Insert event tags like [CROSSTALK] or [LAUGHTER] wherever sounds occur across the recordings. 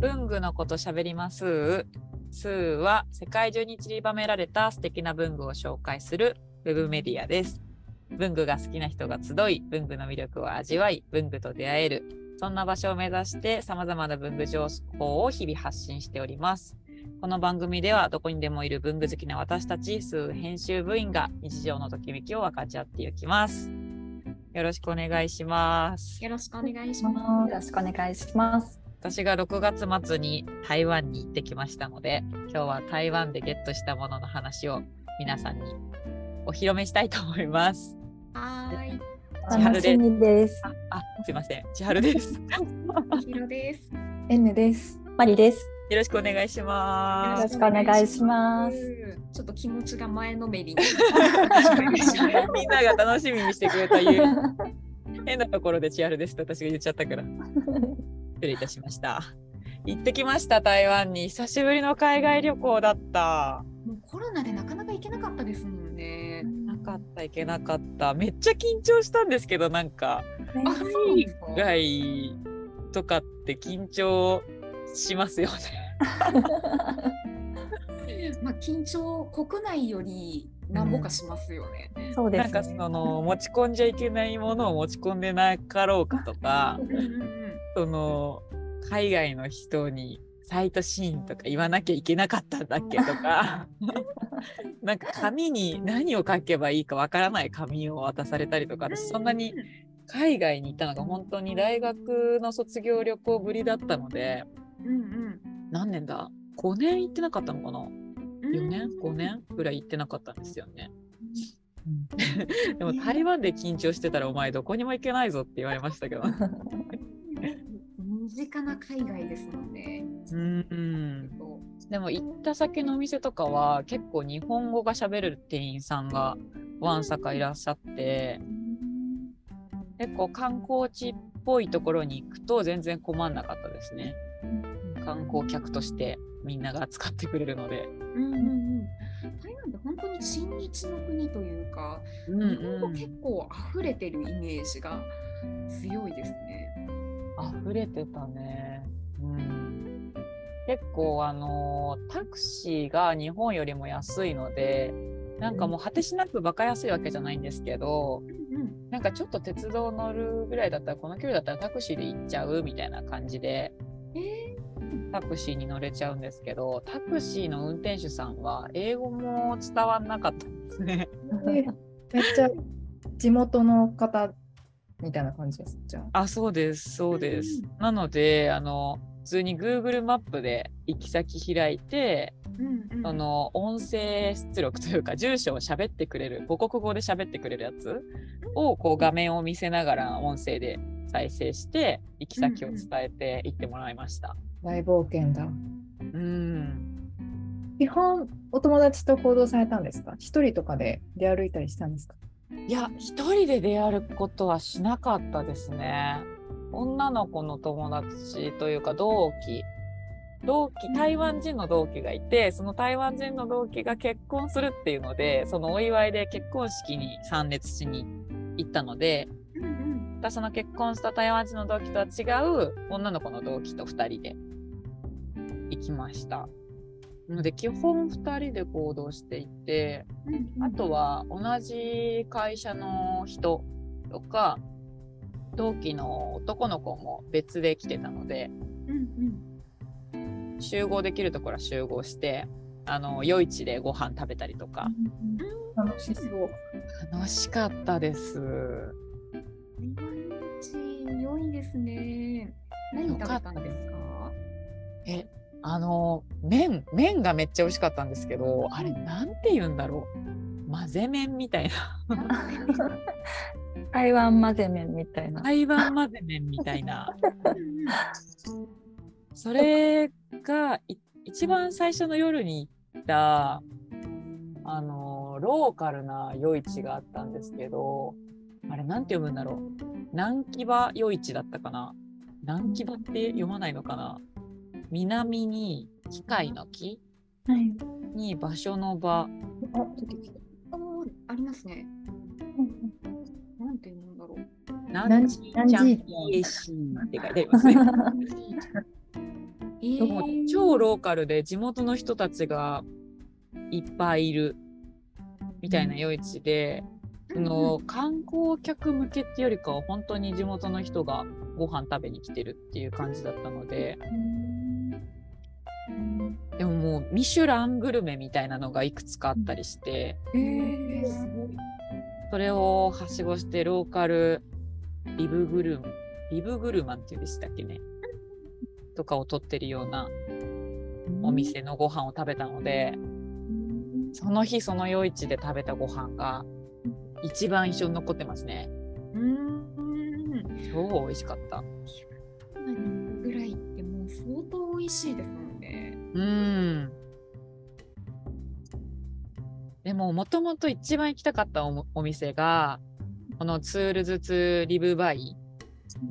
文具のこと喋ります。スーは世界中に散りばめられた素敵な文具を紹介するウェブメディアです。文具が好きな人が集い、文具の魅力を味わい、文具と出会える。そんな場所を目指して様々な文具情報を日々発信しております。この番組ではどこにでもいる文具好きな私たち数編集部員が日常のときめきを分かち合っていきます。よろしくお願いします。よろしくお願いしよます。ろしくお願いします。私が6月末に台湾に行ってきましたので、今日は台湾でゲットしたものの話を皆さんにお披露目したいと思います。はーい、千春で楽しみです。あ、あすいません。千春です。よひろです。N です。マリです。ろしくお願いしまよろしくお願いします。ちょっと気持ちが前のめりに。す。[LAUGHS] みんなが楽しみにしてくれたいう変なところで千春ですって私が言っちゃったから。失礼いたしました。行ってきました、台湾に。久しぶりの海外旅行だった。もうコロナでなかなか行けなかったですもんね。なかった、行けなかった。めっちゃ緊張したんですけど、なんか。海外とかって緊張しますよね。[LAUGHS] まあ緊張国内よりなんぼかしますよね。そうです、ね。なんかその持ち込んじゃいけないものを持ち込んでなかろうかとかうんうんうんその海外の人にサイトシーンとか言わなきゃいけなかったんだっけとか [LAUGHS] なんか紙に何を書けばいいかわからない紙を渡されたりとか私そんなに海外に行ったのが本当に大学の卒業旅行ぶりだったのでうんうん。何年だ？5年行ってなかったのかな？うん。4年？5年ぐらい行ってなかったんですよね。[LAUGHS] でも台湾で緊張してたらお前どこにも行けないぞって言われましたけど。海外ですもんね。うんでも行った先のお店とかは結構日本語が喋れる店員さんがわんさかいらっしゃって結構観光地っぽいところに行くと全然困んなかったですね。観光客としてみんなが使ってくれるので。うんうんうん。台湾って本当に親日の国というか、うん日本語結構溢れてるイメージが強いですね。溢れてたね。うん、結構あのタクシーが日本よりも安いのでなんかもう果てしなくバカ安いわけじゃないんですけどうんなんかちょっと鉄道乗るぐらいだったらこの距離だったらタクシーで行っちゃうみたいな感じでえタクシーに乗れちゃうんですけどタクシーの運転手さんは英語も伝わんなかったんですね。めっちゃ地元の方みたいな感じです。じゃあ。あ、そうです、そうです。なので、あの、普通に Google マップで行き先開いて、うんうんあの、音声出力というか、住所を喋ってくれる、母国語で喋ってくれるやつを、こう画面を見せながら音声で再生して、行き先を伝えて行ってもらいました。大冒険だ。うん。基本お友達と行動されたんですか？一人とかで出歩いたりしたんですか？いや、一人で出歩くことはしなかったですね。女の子の友達というか同期、同期、台湾人の同期がいて、その台湾人の同期が結婚するっていうので、そのお祝いで結婚式に参列しに行ったので、うんうんの結婚した台湾人の同期とは違う女の子の同期と2人で行きました。なので基本2人で行動していて、うんうんあとは同じ会社の人とか同期の男の子も別で来てたのでうんうん集合できるところは集合してあの夜市でご飯食べたりとか楽しそう。楽しかったです。台湾地良いですね。何食べたんですか？えあの麺麺がめっちゃ美味しかったんですけどあれなんて言うんだろう。混ぜ麺みたいな。[LAUGHS] 台湾混ぜ麺みたいな。台湾混ぜ麺みたいな。う [LAUGHS] んそれがい一番最初の夜に行ったあのローカルな夜市があったんですけどあれなんて読むんだろう。南木場夜市だったかな。南木場って読まないのかな南に機械の木はい。に場所の場あ、出てきた。ありますね。なんていうんだろう。南南ちちゃん南 PAC って書いてありますね。[LAUGHS] えー超ローカルで地元の人たちがいっぱいいるみたいな夜市で、その観光客向けっていうよりかは本当に地元の人がご飯食べに来てるっていう感じだったのででももうミシュラングルメみたいなのがいくつかあったりしてえー。それをはしごしてローカルビブグルビブグルマンっていうんでしたっけね？とかを取ってるようなお店のご飯を食べたので、その日その夜市で食べたご飯が一番印象に残ってますね。うん。超美味しかった。今ぐらいってもう相当美味しいですね。うん。でももともと一番行きたかったおお店がこの Tools to Liveby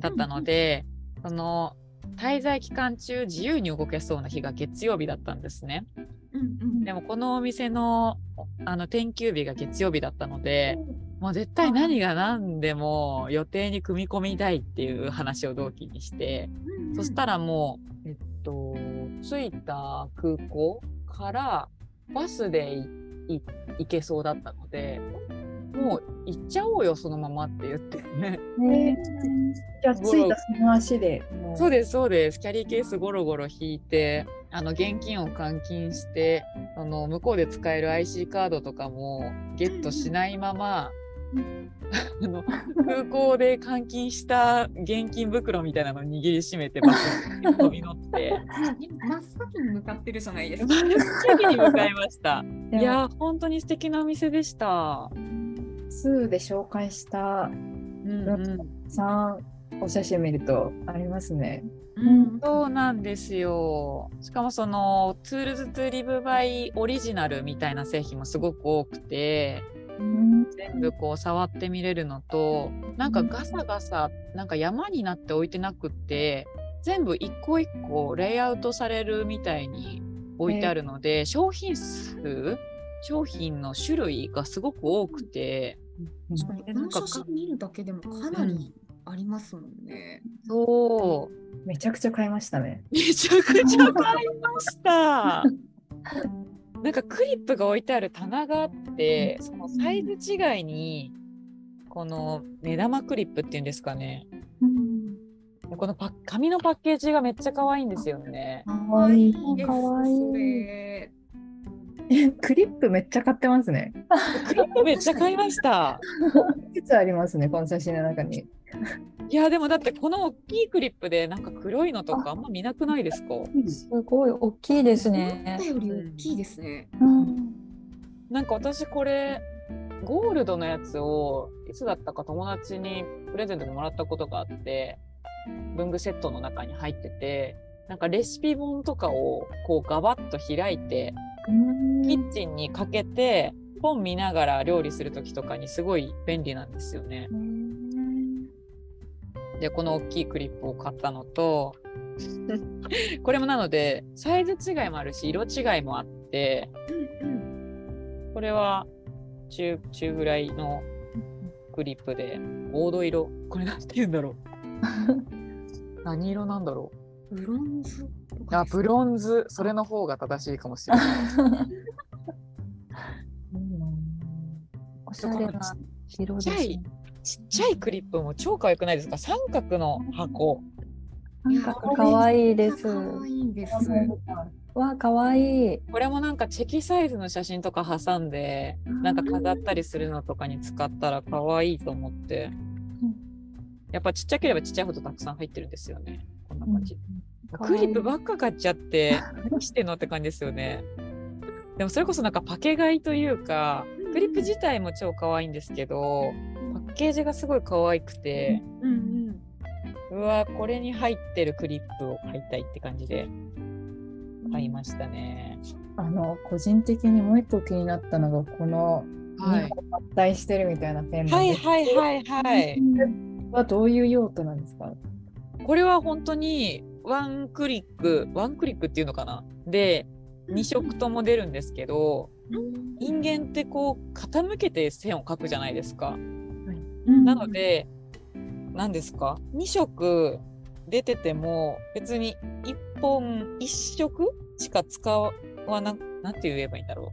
だったので、その滞在期間中自由に動けそうな日が月曜日だったんですね。うんうん。でもこのお店のあの転休日が月曜日だったので、もう絶対何が何でも予定に組み込みたいっていう話を同期にして、うんうんそしたらもう、えっと、着いた空港からバスで行けそうだったので、もう行っちゃおうよ、そのままって言ってね。ねじゃあ、着いたその足で。もそうです、そうです。キャリーケースゴロゴロ引いて、あの現金を換金して、あの向こうで使える IC カードとかもゲットしないまま、あの空港で換金した現金袋みたいなのを握りしめてバスに飛び乗って、真っ先に向かってるじゃないです真か。っ先に向かいました。[LAUGHS] いやー、本当に素敵なお店でした。2で紹介したうんうんさんお写真見るとありますね。うんそうなんですよ。しかもその Tools to Liveby オリジナルみたいな製品もすごく多くて全部こう触ってみれるのとなんかガサガサなんか山になって置いてなくって全部一個一個レイアウトされるみたいに置いてあるので商品数商品の種類がすごく多くて確かにこの写真見るだけでもかなりありますもんね。そうめちゃくちゃ買いましたね。めちゃくちゃ買いました。[LAUGHS] なんかクリップが置いてある棚があって、そのサイズ違いに、この目玉クリップっていうんですかね。このパッ紙のパッケージがめっちゃ可愛いんですよね。かわいいかわいい [LAUGHS] クリップめっちゃ買ってますね。クリップめっちゃ買いました。実はありますね、この写真の中に。いや、でもだってこの大きいクリップでなんか黒いのとかあんま見なくないですか？すごい大きいです思っねた。より大きいですね。うんなんか私これゴールドのやつをいつだったか友達にプレゼントでもらったことがあって文具セットの中に入っててなんかレシピ本とかをこうガバッと開いてキッチンにかけて本見ながら料理する時とかにすごい便利なんですよね。でこの大きいクリップを買ったのと [LAUGHS] これもなのでサイズ違いもあるし色違いもあってうんこれは中中ぐらいのクリップで黄土色。これなんて言うんだろう。[LAUGHS] 何色なんだろう。ん。ブロンズあブロンズそれの方が正しいかもしれない [LAUGHS] おしゃれな色ですちっちゃいね。ちっちゃいクリップも超可愛くないですか？三角の箱。なん。か可愛いです。可愛いです。わあ、可愛い。これもなんかチェキサイズの写真とか挟んでなんか飾ったりするのとかに使ったら可愛いと思って。うん。やっぱちっちゃければちっちゃいほどたくさん入ってるんですよね。こんな感じ、可愛いクリップばっか買っちゃって [LAUGHS] 何してんのって感じですよね。でもそれこそなんかパケ買いというかクリップ自体も超可愛いんですけどパッケージがすごい可愛くてうんうん。うわこれに入ってるクリップを買いたいって感じで買いましたね、あの個人的にもう一個気になったのがこの2はい。個合体してるみたいなペンはいで。すはいはいはい。はどういう用途なんですか？これは本当にワンクリックワンクリックっていうのかな？で2色とも出るんですけど人間ってこう傾けて線を描くじゃないですか。なので何ですか？2色出てても別に1本一色しか使わななんて言えばいいんだろ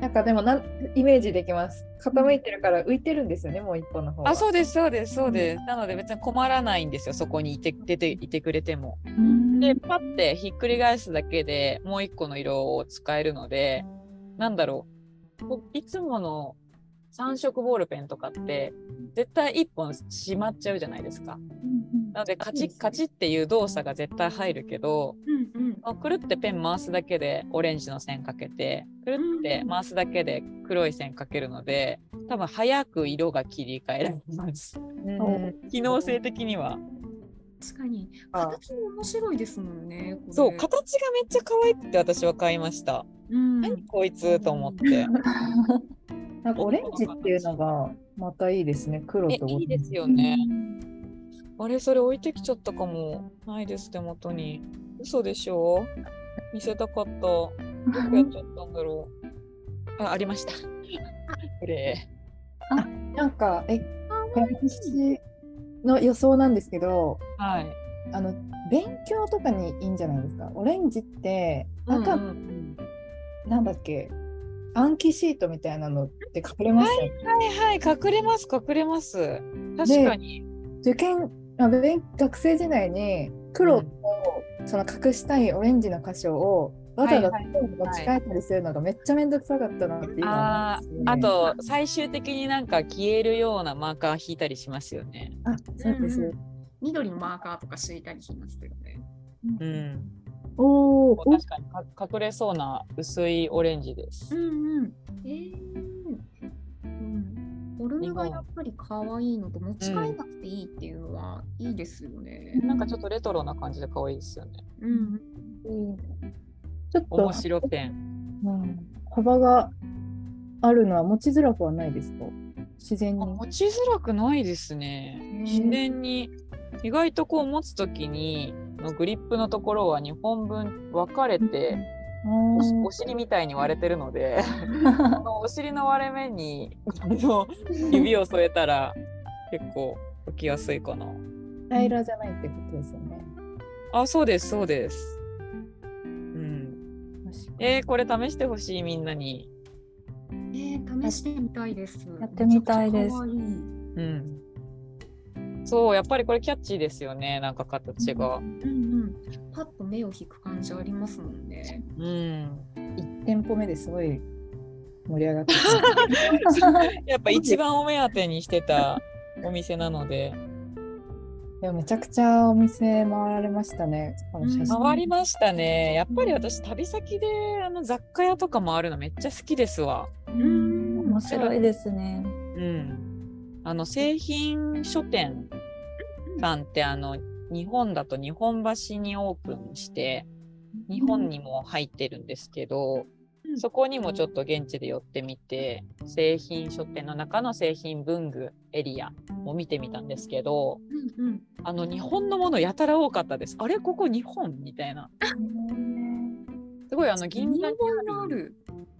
なんかでもなんイメージできます。傾いてるから浮いてるんですよね、もう一本の方。あそうですそうですそうです。なので別に困らないんですよそこにいて出ていてくれても。でパッてひっくり返すだけでもう一個の色を使えるのでなんだろういつもの3色ボールペンとかって絶対1本しまっちゃうじゃないですか。なのでカチッカチッっていう動作が絶対入るけどうんうんくるってペン回すだけでオレンジの線かけてくるって回すだけで黒い線かけるので多分早く色が切り替えられます。うん機能性的には。確かにあ形も面白いですもんね。そう形がめっちゃ可愛くて私は買いました。うん、何こいつと思って。[LAUGHS] なんかオレンジっていうのがまたいいですね、黒えと。いいですよね。あれそれ置いてきちゃったかも。ないです手元に。嘘でしょ？見せたかった。どこやっちゃったんだろう？あありました。[LAUGHS] これ。なんか、え、私の予想なんですけど、はい。あの、勉強とかにいいんじゃないですか？オレンジって、赤、うんうんなんだっけ、暗記シートみたいなのって隠れますよね。はいはい隠れます隠れます。確かに。受験学生時代に黒と、その隠したいオレンジの箇所をわざわざはい持ち帰ったりするのがめっちゃめんどくさかったなって今ああと最終的になんか消えるようなマーカー引いたりしますよね。あそうです、うん緑のマーカーとか敷いたりしますよね。うん。おーお確かにか隠れそうな薄いオレンジです。うんうん。えーうん、フォルムがやっぱり可愛いのと持ち帰らなくていいっていうのはいいですよね。なんかちょっとレトロな感じで可愛いですよね。うん。ちょっと面、白ペン。うん、幅があるのは持ちづらくはないですか？自然にあ持ちづらくないですね。自然に意外とこう持つときにのグリップのところは2本分分かれておしお尻みたいに割れてるので [LAUGHS] このお尻の割れ目に指を添えたら結構置きやすいかな。平らじゃないってことですよね。あそうですそうです。うん。えー、これ試してほしいみんなに。えー、試してみたいです。やってみたいですうん。そうやっぱりこれキャッチーですよねなんか形が。うんうん。パッと目を引く感じありますもんね。うん。1店舗目ですごい盛り上がって [LAUGHS] やっぱ一番お目当てにしてたお店なので。でもめちゃくちゃお店回られましたね。この写真。回りましたね。やっぱり私旅先であの雑貨屋とか回るのめっちゃ好きですわ。うん面白いですね。うん。あの製品書店さんってあの日本だと日本橋にオープンして日本にも入ってるんですけど、そこにもちょっと現地で寄ってみて製品書店の中の製品文具エリアも見てみたんですけどうんうん。あの日本のものやたら多かったですあれここ日本みたいなすごいあの銀座にある。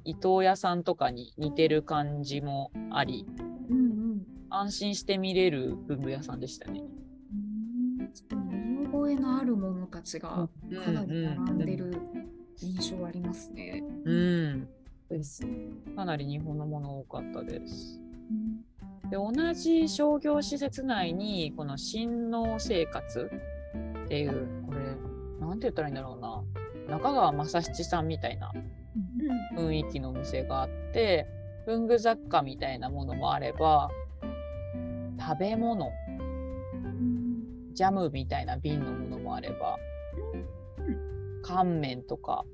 伊藤屋さんとかに似てる感じもありうんうん。安心して見れる文具屋さんでしたね。見覚えのあるものたちがかなり並んでる。る印象ありますね。うん、です。かなり日本のもの多かったです。で同じ商業施設内にこの新農生活っていうこれなんて言ったらいいんだろうな中川正七さんみたいな雰囲気のお店があって文具雑貨みたいなものもあれば食べ物ジャムみたいな瓶のものもあれば乾麺とか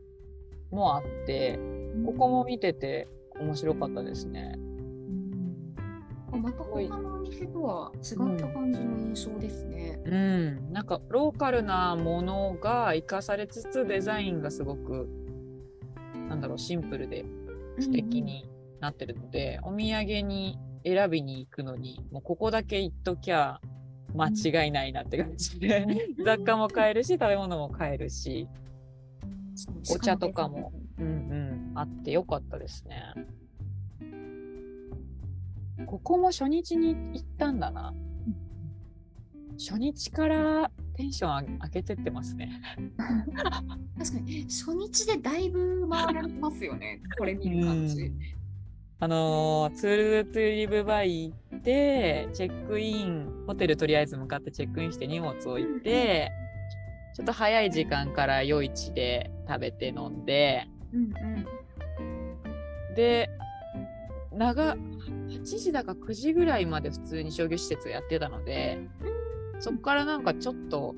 もあってここも見てて面白かったですね。あまた他のお店とは違った感じの印象ですね。うん、なんかローカルなものが生かされつつデザインがすごくなんだろうシンプルで素敵になってるので、お土産に選びに行くのにもうここだけ行っときゃ間違いないなって感じで、雑貨も買えるし食べ物も買えるし、お茶とかも。うんうん、あってよかったですね。ここも初日に行ったんだな。初日からテンション上げてってますね。確かに初日でだいぶ回られますよね。これ見る感じ。あのー Tools to Liveby 行ってチェックインホテルとりあえず向かってチェックインして荷物置いて、ちょっと早い時間から夜市で食べて飲んでうんうん。で長8時だか9時ぐらいまで普通に商業施設をやってたのでそこからなんかちょっと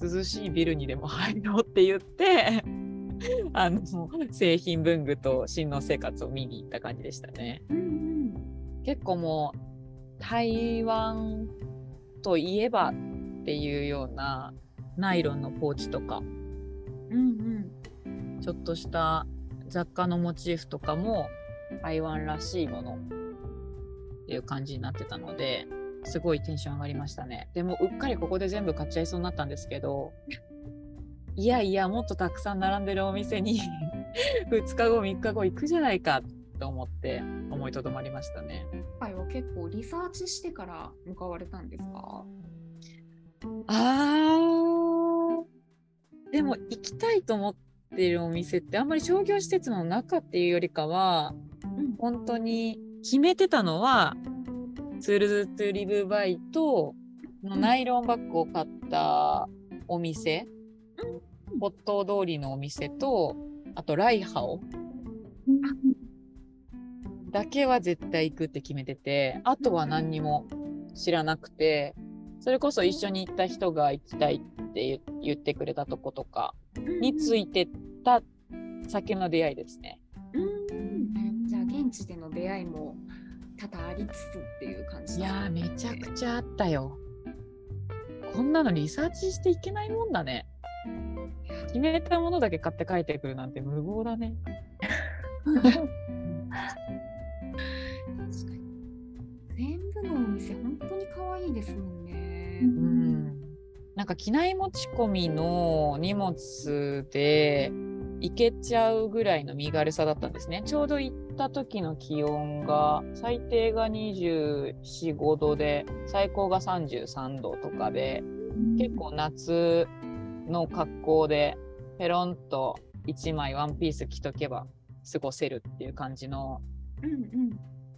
涼しいビルにでも入ろうって言って [LAUGHS] あの製品文具と新農生活を見に行った感じでしたね。結構もう台湾といえばっていうようなナイロンのポーチとか。うんちょっとした雑貨のモチーフとかも台湾らしいものっていう感じになってたのですごいテンション上がりましたね。でもうっかりここで全部買っちゃいそうになったんですけど [LAUGHS] いやいやもっとたくさん並んでるお店に [LAUGHS] 2日後3日後行くじゃないかと思って思いとどまりましたね。今回は結構リサーチしてから向かわれたんですか？あーでも行きたいと思ってるお店ってあんまり商業施設の中っていうよりかはうん。本当に決めてたのは Tools to Liveby とのナイロンバッグを買ったお店骨董通りのお店とあとライハオだけは絶対行くって決めててあとは何にも知らなくてそれこそ一緒に行った人が行きたいって言言ってくれたとことかについてた先の出会いですね。うんじゃあ現地での出会いも多々ありつつっていう感じいやーめちゃちくちゃあったよ。こんなのリサーチしていけないもんだね。決めたものだけ買って帰ってくるなんて無謀だね。[LAUGHS] 全部のお店本当に可愛いですもんね。うん。なんか機内持ち込みの荷物で行けちゃうぐらいの身軽さだったんですね。ちょうど行った時の気温が最低が24、5度で最高が33度とかで結構夏の格好でペロンと1枚ワンピース着とけば過ごせるっていう感じの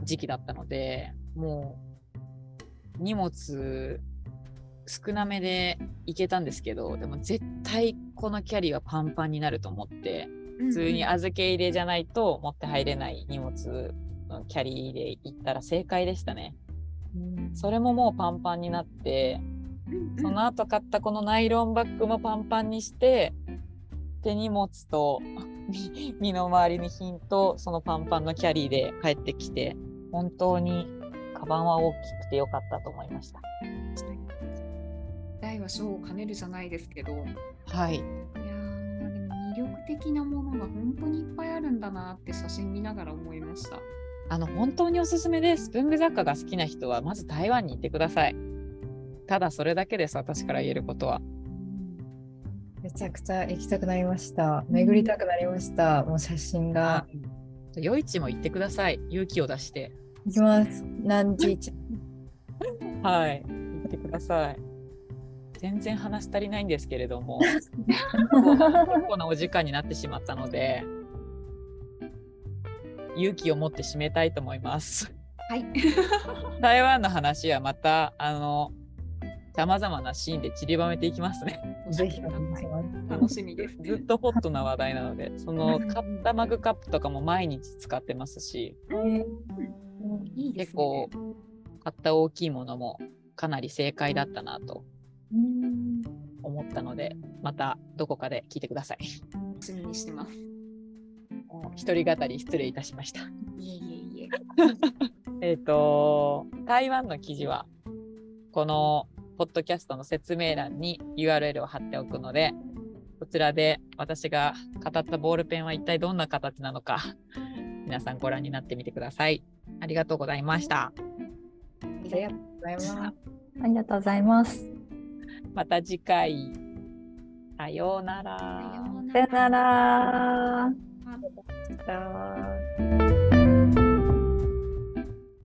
時期だったのでもう荷物少なめで行けたんですけどでも絶対このキャリーはパンパンになると思ってうん普通に預け入れじゃないと持って入れない荷物のキャリーで行ったら正解でしたね。それももうパンパンになってうんその後買ったこのナイロンバッグもパンパンにして手荷物と身 [LAUGHS] 身の回りの品とそのパンパンのキャリーで帰ってきて本当にカバンは大きくてよかったと思いました。大は小を兼ねるじゃないですけど、いやはい、ーでも魅力的なものが本当にいっぱいあるんだなって写真見ながら思いました。あの本当におすすめです。文具雑貨が好きな人はまず台湾に行ってください。ただそれだけです私から言えることは。めちゃくちゃ行きたくなりました。巡りたくなりました。もう写真が。夜市も行ってください。勇気を出して。行きます。何時？一 [LAUGHS] はい、行ってください。全然話足りないんですけれども、[LAUGHS] 結構なお時間になってしまったので、勇気を持って締めたいと思います。はい。[LAUGHS] 台湾の話はまた、あの、さまざまなシーンで散りばめていきますね。ぜひ。楽しみです。ずっとホットな話題なので、その買ったマグカップとかも毎日使ってますし。結構買った大きいものもかなり正解だったなとうん思ったので、またどこかで聞いてください。楽しみにしてます。一人語り失礼いたしました。いえいえいえ。[LAUGHS] えっ、と、台湾の記事は、このポッドキャストの説明欄に URL を貼っておくので、こちらで私が語ったボールペンは一体どんな形なのか、皆さんご覧になってみてください。ありがとうございました。ありがとうございます。ありがとうございます。また次回。さようなら。さようなら